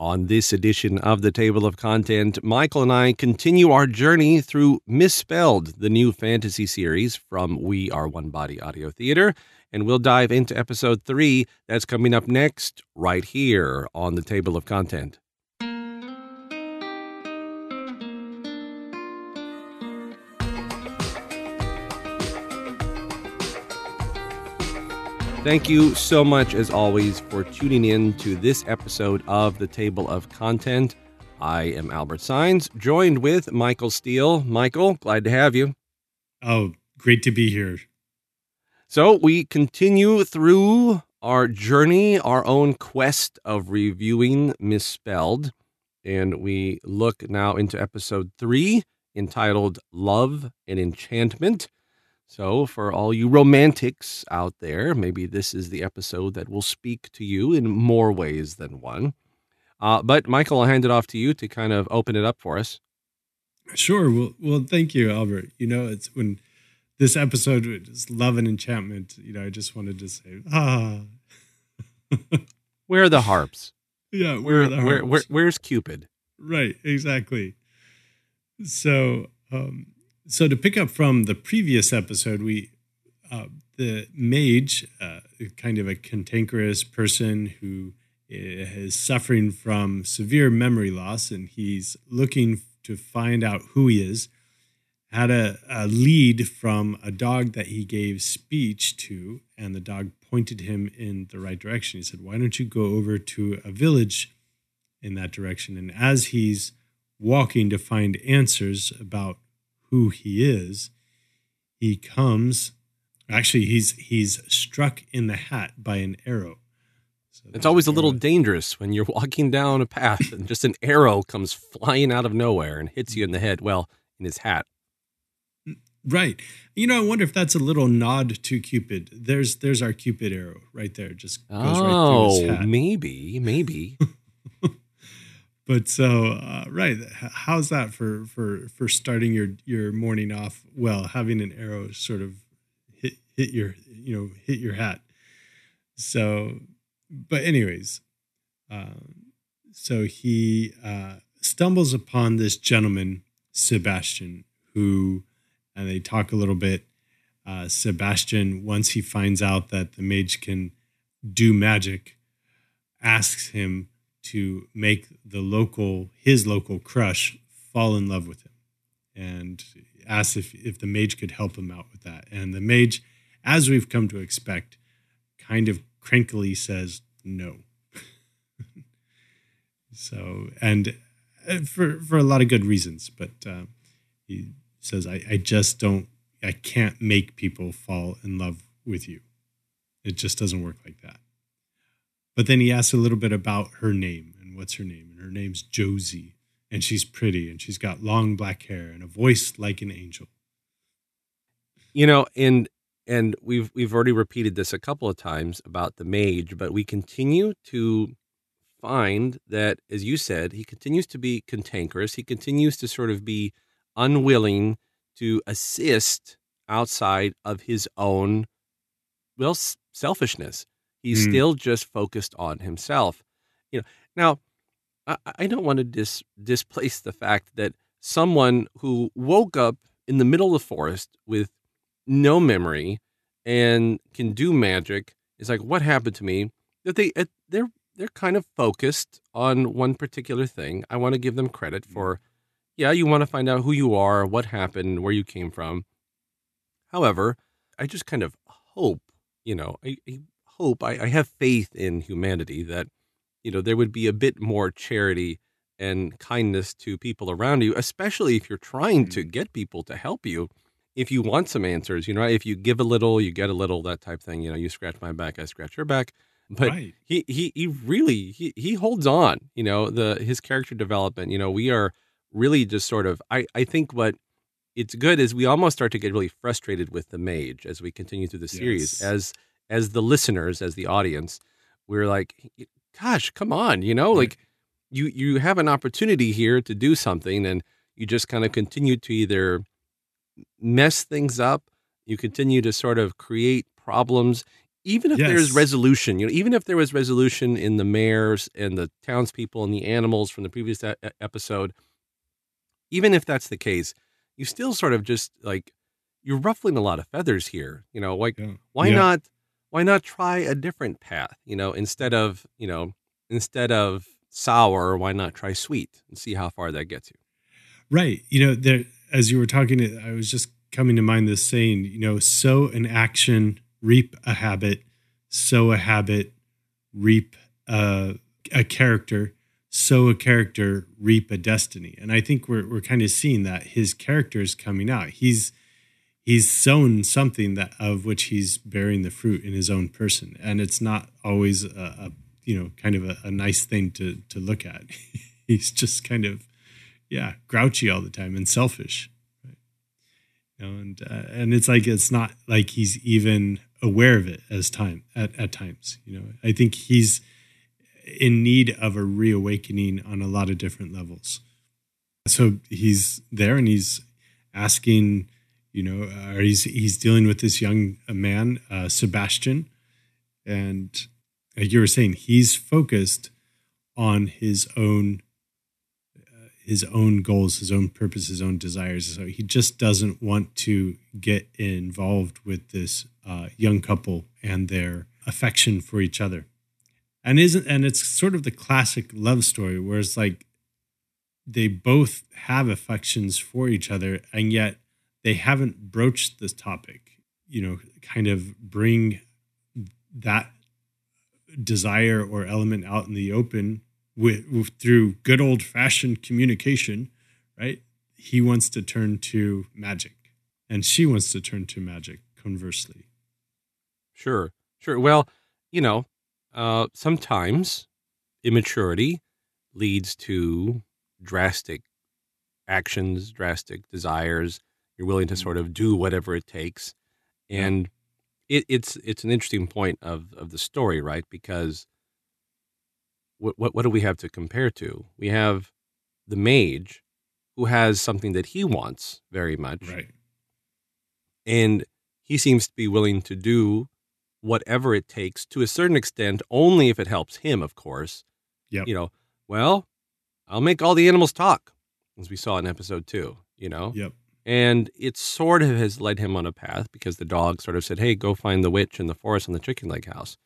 On this edition of the Table of Content, Michael and I continue our journey through Misspelled, the new fantasy series from We Are One Body Audio Theater. And we'll dive into episode three. That's coming up next, right here on the Table of Content. Thank you so much, as always, for tuning in to this episode of the Table of Content. I am Albert Saenz, joined with Michael Steele. Michael, glad to have you. Oh, great to be here. So, we continue through our journey, our own quest of reviewing Misspelled. And we look now into episode three, entitled Love and Enchantment. So, for all you romantics out there, maybe this is the episode that will speak to you in more ways than one. Uh, but, Michael, I'll hand it off to you to kind of open it up for us. Sure. Well, well, thank you, Albert. You know, it's when this episode is love and enchantment. You know, I just wanted to say, ah. where are the harps? Yeah, where, where are the harps? Where, where, where's Cupid? Right, exactly. So, um, so to pick up from the previous episode, we uh, the mage, uh, kind of a cantankerous person who is suffering from severe memory loss, and he's looking to find out who he is. Had a, a lead from a dog that he gave speech to, and the dog pointed him in the right direction. He said, "Why don't you go over to a village in that direction?" And as he's walking to find answers about who he is, he comes. Actually, he's he's struck in the hat by an arrow. So it's always a little dangerous when you're walking down a path and just an arrow comes flying out of nowhere and hits you in the head. Well, in his hat. Right. You know, I wonder if that's a little nod to Cupid. There's there's our Cupid arrow right there. Just goes oh, right through his oh, hat. maybe, maybe. but so uh, right how's that for for for starting your your morning off well having an arrow sort of hit hit your you know hit your hat? So but anyways um, so he uh, stumbles upon this gentleman sebastian who and they talk a little bit uh, sebastian once he finds out that the mage can do magic asks him to make the local his local crush fall in love with him and asks if, if the mage could help him out with that. And the mage as we've come to expect kind of crankily says no. So and uh, for for a lot of good reasons but uh, he says I, I just don't i can't make people fall in love with you. It just doesn't work like that but then he asks a little bit about her name and what's her name. And her name's Josie. And she's pretty and she's got long black hair and a voice like an angel. You know, and and we've we've already repeated this a couple of times about the mage, but we continue to find that, as you said, he continues to be cantankerous. He continues to sort of be unwilling to assist outside of his own well selfishness. He's mm. still just focused on himself. You know, now I, I don't want to dis, displace the fact that someone who woke up in the middle of the forest with no memory and can do magic is like, what happened to me? That they they're they're kind of focused on one particular thing. I want to give them credit mm. for, yeah, you want to find out who you are, what happened, where you came from. However, I just kind of hope, you know, I, I hope, I, I have faith in humanity that, you know, there would be a bit more charity and kindness to people around you, especially if you're trying to mm. get people to help you. If you want some answers, you know, if you give a little, you get a little, that type thing. You know, you scratch my back, I scratch your back. But right. he, he he really he, he holds on. You know, the his character development. You know, we are really just sort of. I I think what it's good is we almost start to get really frustrated with the mage as we continue through the series yes. as as the listeners, as the audience, we're like, gosh, come on, you know, right. like you you have an opportunity here to do something, and you just kind of continue to either mess things up, you continue to sort of create problems, even if Yes. there's resolution, you know, even if there was resolution in the mayors and the townspeople and the animals from the previous episode, even if that's the case, you still sort of just like you're ruffling a lot of feathers here. You know, like Yeah. why Yeah. not why not try a different path? You know, instead of you know instead of sour, why not try sweet and see how far that gets you? Right. You know, there as you were talking, I was just coming to mind this saying, you know, sow an action, reap a habit, sow a habit, reap a, a character, sow a character, reap a destiny. And I think we're we're kind of seeing that his character is coming out. He's he's sown something that of which he's bearing the fruit in his own person. And it's not always a, a you know, kind of a, a nice thing to to look at. he's just kind of yeah, grouchy all the time and selfish. Right? You know, and uh, and it's like it's not like he's even aware of it as time at, at times. You know, I think he's in need of a reawakening on a lot of different levels. So he's there and he's asking, you know, uh, he's he's dealing with this young uh, man, uh, Sebastian, and like you were saying, he's focused on his own his own goals, his own purpose, his own desires. So he just doesn't want to get involved with this uh, young couple and their affection for each other. And isn't and it's sort of the classic love story where it's like they both have affections for each other and yet they haven't broached this topic. You know, kind of bring that desire or element out in the open with, with through good old fashioned communication, right? He wants to turn to magic, and she wants to turn to magic. Conversely, Sure, sure. Well, you know, uh, sometimes immaturity leads to drastic actions, drastic desires. You're willing to sort of do whatever it takes, and it, it's it's an interesting point of of the story, right? Because what what what do we have to compare to? We have the mage who has something that he wants very much, right? and he seems to be willing to do whatever it takes to a certain extent, only if it helps him, of course. Yep. You know, well, I'll make all the animals talk, as we saw in episode two, you know? Yep. And it sort of has led him on a path because the dog sort of said, hey, go find the witch in the forest on the chicken leg house.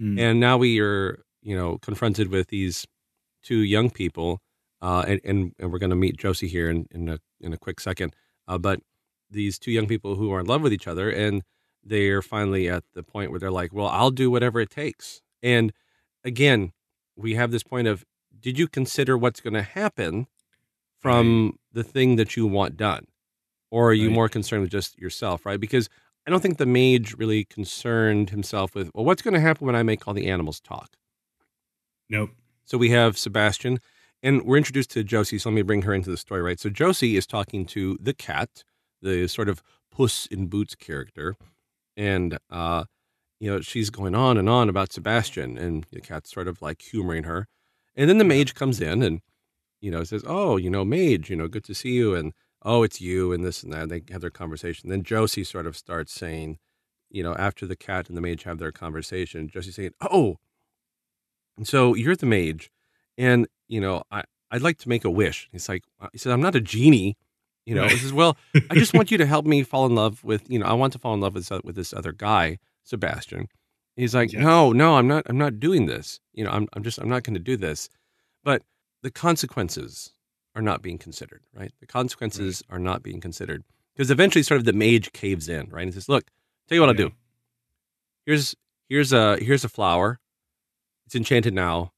Mm. And now we are, you know, confronted with these two young people, uh, and, and, and we're going to meet Josie here in, in, a, in a quick second. Uh, but these two young people who are in love with each other, and they're finally at the point where they're like, well, I'll do whatever it takes. And again, we have this point of, did you consider what's going to happen from the thing that you want done? Or are you Right. more concerned with just yourself, right? Because I don't think the mage really concerned himself with, well, what's going to happen when I make all the animals talk? nope. So we have Sebastian, and we're introduced to Josie. So let me bring her into the story, right? So Josie is talking to the cat, the sort of Puss in Boots character, and uh, you know she's going on and on about Sebastian, and the cat's sort of like humoring her, and then the mage comes in and you know says, "Oh, you know, mage, you know, good to see you," and "Oh, it's you," and this and that. And they have their conversation. Then Josie sort of starts saying, you know, after the cat and the mage have their conversation, Josie's saying, "Oh." So you're the mage, and you know I I'd like to make a wish. He's like, uh, he says, I'm not a genie, you know. He says, well, I just want you to help me fall in love with, you know, I want to fall in love with this, with this other guy, Sebastian. He's like, Yeah. no, no, I'm not, I'm not doing this. You know, I'm, I'm just, I'm not going to do this. But the consequences are not being considered, right? The consequences are not being considered because eventually, sort of, the mage caves in, right? And says, look, tell you what I'll do. Here's, here's a, here's a flower. It's enchanted now.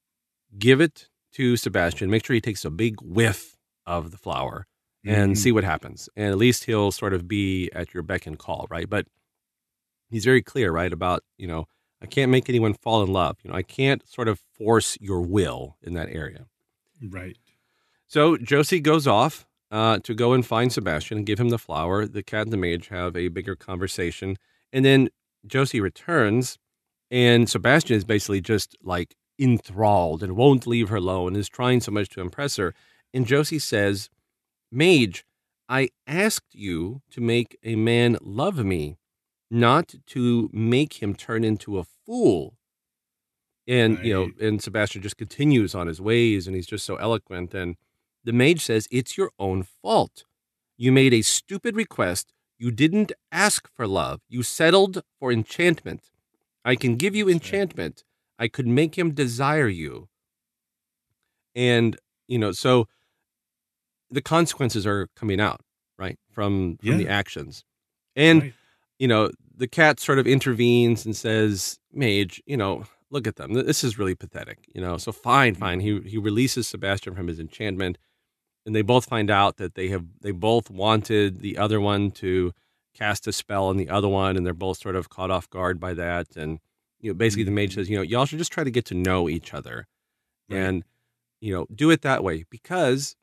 Give it to Sebastian. Make sure he takes a big whiff of the flower and Mhm. see what happens. And at least he'll sort of be at your beck and call, right? But he's very clear, right, about, you know, I can't make anyone fall in love. You know, I can't sort of force your will in that area. Right. So Josie goes off uh, to go and find Sebastian and give him the flower. The cat and the mage have a bigger conversation. And then Josie returns, and Sebastian is basically just like enthralled and won't leave her alone and is trying so much to impress her. And Josie says, Mage, I asked you to make a man love me, not to make him turn into a fool. And right. you know, and Sebastian just continues on his ways, and he's just so eloquent. And the mage says, "It's your own fault. You made a stupid request. You didn't ask for love. You settled for enchantment. I can give you enchantment. I could make him desire you." And you know, so the consequences are coming out right from from yeah. the actions, and right. you know, the cat sort of intervenes and says, "Mage, you know." look at them. This is really pathetic, you know. So fine, mm. fine. He he releases Sebastian from his enchantment, and they both find out that they have they both wanted the other one to cast a spell on the other one, and they're both sort of caught off guard by that. And you know, basically, the mage mm-hmm. says, you know, y'all should just try to get to know each other, right. and you know, do it that way because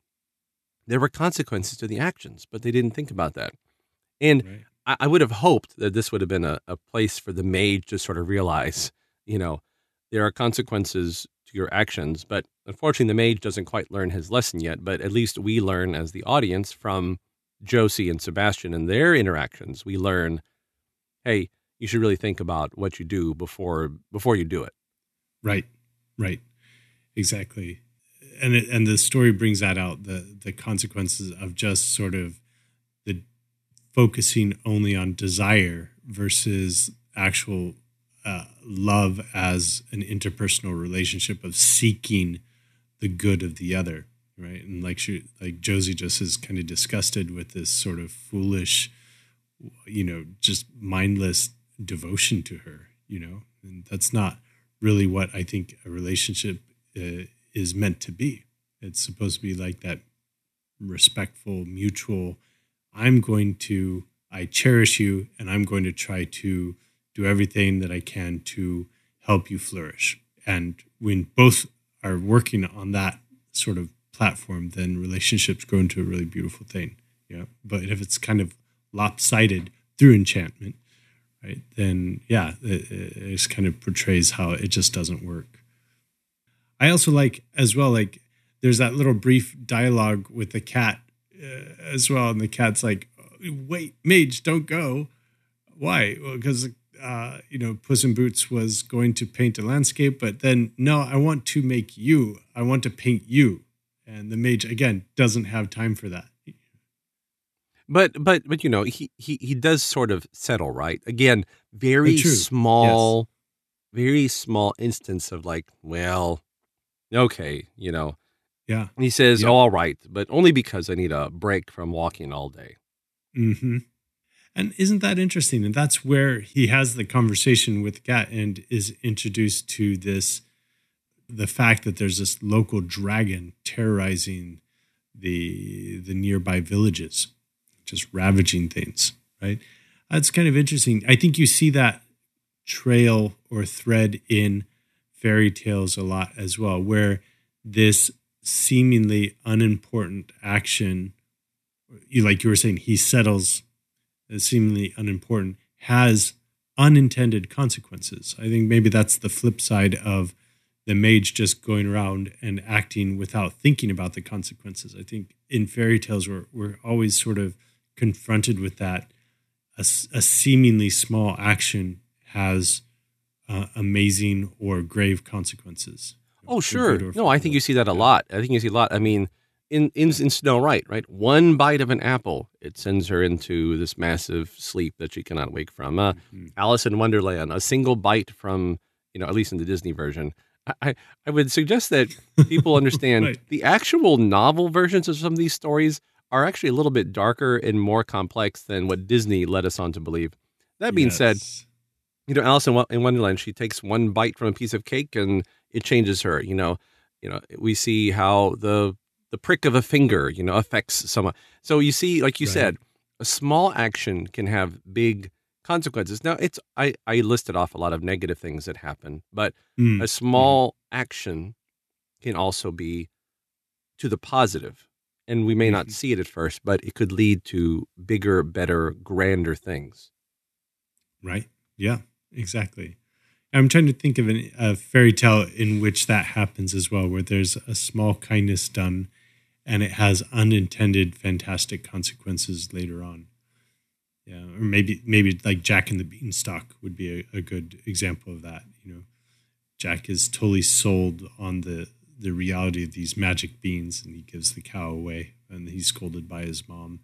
there were consequences to the actions, but they didn't think about that. And right. I, I, would have hoped that this would have been a, a place for the mage to sort of realize, you know, there are consequences to your actions. But unfortunately, the mage doesn't quite learn his lesson yet. But at least we learn as the audience from Josie and Sebastian and their interactions. We learn, hey, you should really think about what you do before before you do it. Right, right, exactly. And it, and the story brings that out the the consequences of just sort of the focusing only on desire versus actual uh, love as an interpersonal relationship of seeking the good of the other, right? And like she, like Josie just is kind of disgusted with this sort of foolish, you know, just mindless devotion to her, you know, and that's not really what I think a relationship uh, is meant to be. It's supposed to be like that respectful, mutual. I'm going to, I cherish you, and I'm going to try to do everything that I can to help you flourish. And when both are working on that sort of platform, then relationships grow into a really beautiful thing. Yeah. But if it's kind of lopsided through enchantment, right, then yeah, it, it just kind of portrays how it just doesn't work. I also like as well, like there's that little brief dialogue with the cat uh, as well. And the cat's like, wait, mage, don't go. Why? Well, because uh, you know, Puss in Boots was going to paint a landscape, but then no, I want to make you. I want to paint you, and the mage again doesn't have time for that. But but but you know he he he does sort of settle right again. Very small, yes. very small instance of like, well, okay, you know. Yeah. And he says, oh, "All right, but only because I need a break from walking all day." Hmm. And isn't that interesting? And that's where he has the conversation with Cat and is introduced to this the fact that there's this local dragon terrorizing the the nearby villages, just ravaging things, right? That's kind of interesting. I think you see that trail or thread in fairy tales a lot as well, where this seemingly unimportant action, like you were saying, he settles seemingly unimportant has unintended consequences. I think maybe that's the flip side of the mage just going around and acting without thinking about the consequences. I think in fairy tales, we're, we're always sort of confronted with that. A, a seemingly small action has uh, amazing or grave consequences. Oh, sure. No, I think you see that a lot. I think you see a lot. I mean, in, in in Snow White, right? One bite of an apple, it sends her into this massive sleep that she cannot wake from. Uh, mm-hmm. Alice in Wonderland, a single bite from you know, at least in the Disney version. I, I would suggest that people understand right. the actual novel versions of some of these stories are actually a little bit darker and more complex than what Disney led us on to believe. That being yes. said, you know, Alice in, in Wonderland, she takes one bite from a piece of cake and it changes her. You know, you know, we see how the the prick of a finger, you know, affects someone. So you see, like you right. said, a small action can have big consequences. Now, it's I I listed off a lot of negative things that happen, but mm. a small mm. action can also be to the positive, and we may mm-hmm. not see it at first, but it could lead to bigger, better, grander things. Right. Yeah. Exactly. I'm trying to think of an, a fairy tale in which that happens as well, where there's a small kindness done and it has unintended fantastic consequences later on. Yeah, or maybe maybe like Jack and the Beanstalk would be a, a good example of that. You know, Jack is totally sold on the the reality of these magic beans, and he gives the cow away, and he's scolded by his mom.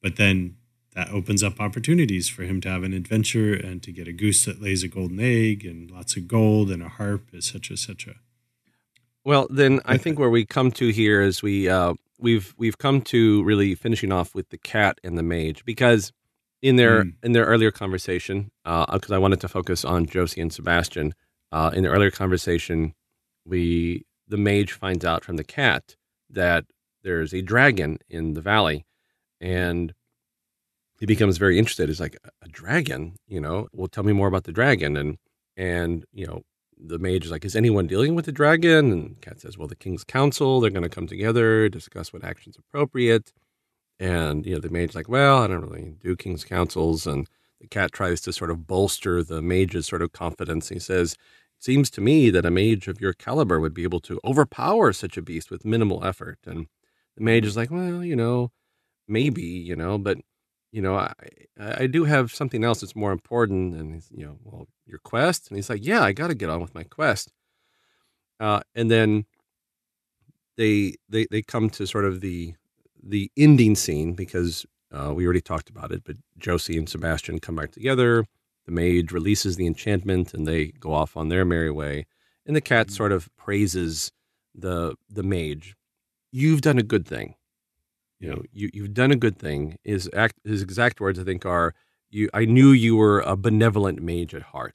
But then that opens up opportunities for him to have an adventure and to get a goose that lays a golden egg and lots of gold and a harp, etc., etc. Well, then I think where we come to here is we uh, we've we've come to really finishing off with the cat and the mage because in their mm. in their earlier conversation, because uh, I wanted to focus on Josie and Sebastian. Uh, in the earlier conversation, we the mage finds out from the cat that there's a dragon in the valley, and he becomes very interested. He's like, a dragon, you know? Well, tell me more about the dragon. And and you know, the mage is like, is anyone dealing with the dragon? And cat says, well, the king's council. They're going to come together, discuss what action's appropriate. And you know, the mage's like, well, I don't really do king's councils. And the cat tries to sort of bolster the mage's sort of confidence. He says, it seems to me that a mage of your caliber would be able to overpower such a beast with minimal effort. And the mage is like, well, you know, maybe, you know, but you know, I I do have something else that's more important. And he's, you know, well, your quest. And he's like, yeah, I got to get on with my quest. Uh, and then they they they come to sort of the the ending scene because uh, we already talked about it. But Josie and Sebastian come back together. The mage releases the enchantment, and they go off on their merry way. And the cat mm-hmm. sort of praises the the mage. You've done a good thing you know you, you've done a good thing his act his exact words i think are you i knew you were a benevolent mage at heart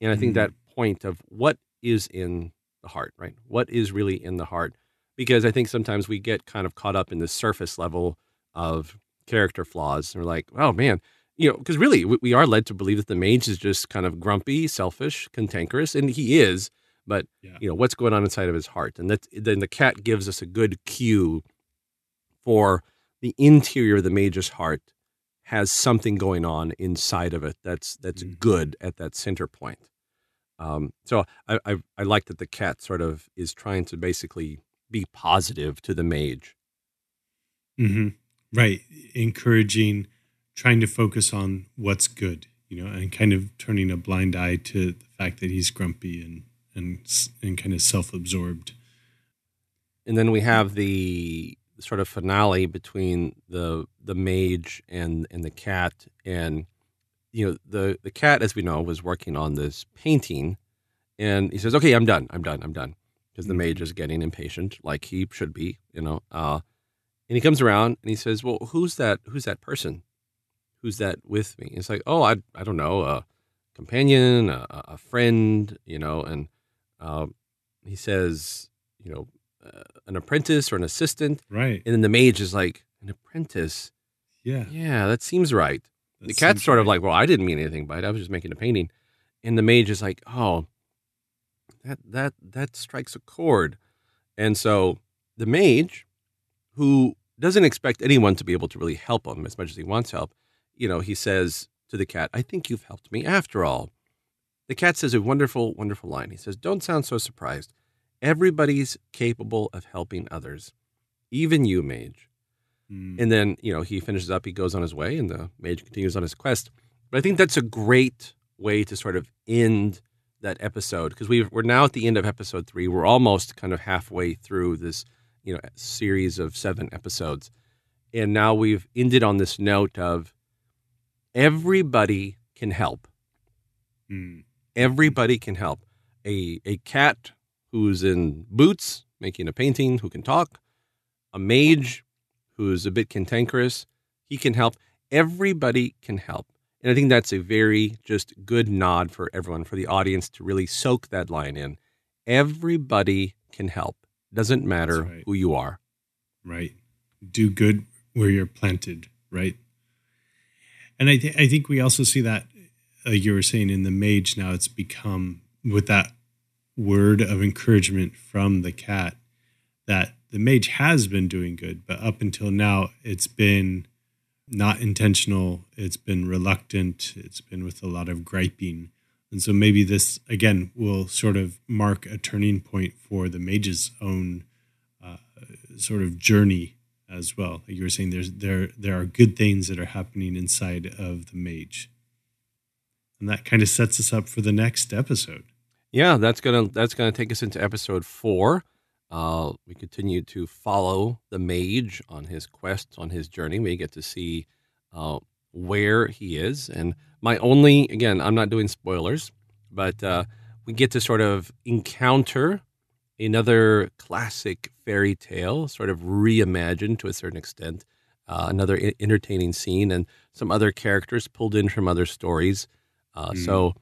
and i think mm-hmm. that point of what is in the heart right what is really in the heart because i think sometimes we get kind of caught up in the surface level of character flaws and we're like oh man you know because really we, we are led to believe that the mage is just kind of grumpy selfish cantankerous and he is but yeah. you know what's going on inside of his heart and that then the cat gives us a good cue for the interior of the mage's heart has something going on inside of it that's that's mm-hmm. good at that center point. Um, so I, I, I like that the cat sort of is trying to basically be positive to the mage. Mm-hmm. Right, encouraging, trying to focus on what's good, you know, and kind of turning a blind eye to the fact that he's grumpy and and and kind of self-absorbed. And then we have the sort of finale between the the mage and and the cat. And you know the the cat as we know was working on this painting. And he says okay i'm done. I'm done. I'm done. Because the mage mm-hmm. is getting impatient like he should be you know uh and he comes around and he says well who's that who's that person? Who's that with me? It's like oh i i don't know a companion a, a friend you know and uh, he says you know uh, an apprentice or an assistant. Right. And then the mage is like, an apprentice. Yeah. Yeah, that seems right. That the cat's sort right. of like, well, I didn't mean anything by it. I was just making a painting. And the mage is like, oh, that that that strikes a chord. And so the mage, who doesn't expect anyone to be able to really help him as much as he wants help, you know, he says to the cat, I think you've helped me after all. The cat says a wonderful, wonderful line. He says, Don't sound so surprised. Everybody's capable of helping others, even you, mage. Mm. And then, you know, he finishes up, he goes on his way, and the mage continues on his quest. But I think that's a great way to sort of end that episode because we we're now at the end of episode three. We're almost kind of halfway through this, you know, series of seven episodes. And now we've ended on this note of everybody can help. Mm. Everybody can help. A a cat who's in boots making a painting, who can talk, a mage who's a bit cantankerous. He can help. Everybody can help. And I think that's a very just good nod for everyone, for the audience to really soak that line in. Everybody can help. Doesn't matter right. who you are. Right. Do good where you're planted, right? And I, th- I think we also see that, like you were saying, in the mage now, it's become with that word of encouragement from the cat that the mage has been doing good, but up until now, it's been not intentional. It's been reluctant. It's been with a lot of griping. And so maybe this, again, will sort of mark a turning point for the mage's own uh, sort of journey as well. Like you were saying, there's there there are good things that are happening inside of the mage, and that kind of sets us up for the next episode. Yeah, that's gonna that's gonna take us into episode four. Uh, we continue to follow the mage on his quest, on his journey. We get to see uh, where he is, and my only again, I'm not doing spoilers, but uh, we get to sort of encounter another classic fairy tale, sort of reimagined to a certain extent. Uh, another I- entertaining scene and some other characters pulled in from other stories. Uh, Mm. So,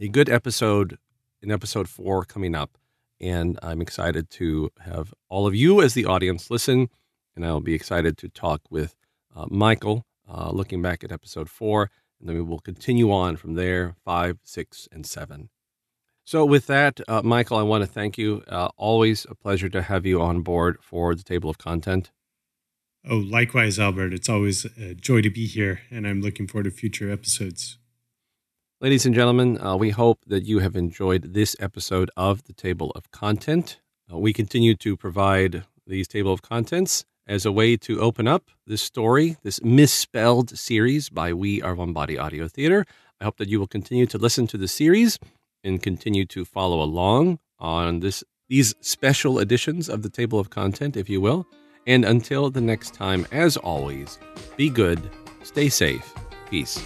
a good episode in episode four coming up. And I'm excited to have all of you as the audience listen. And I'll be excited to talk with uh, Michael uh, looking back at episode four. And then we will continue on from there five, six, and seven. So, with that, uh, Michael, I want to thank you. Uh, always a pleasure to have you on board for the table of content. Oh, likewise, Albert. It's always a joy to be here, and I'm looking forward to future episodes. Ladies and gentlemen, uh, we hope that you have enjoyed this episode of the Table of Content. Uh, we continue to provide these Table of Contents as a way to open up this story, this misspelled series by We Are One Body Audio Theater. I hope that you will continue to listen to the series and continue to follow along on this these special editions of the Table of Content, if you will. And until the next time, as always, be good, stay safe, peace.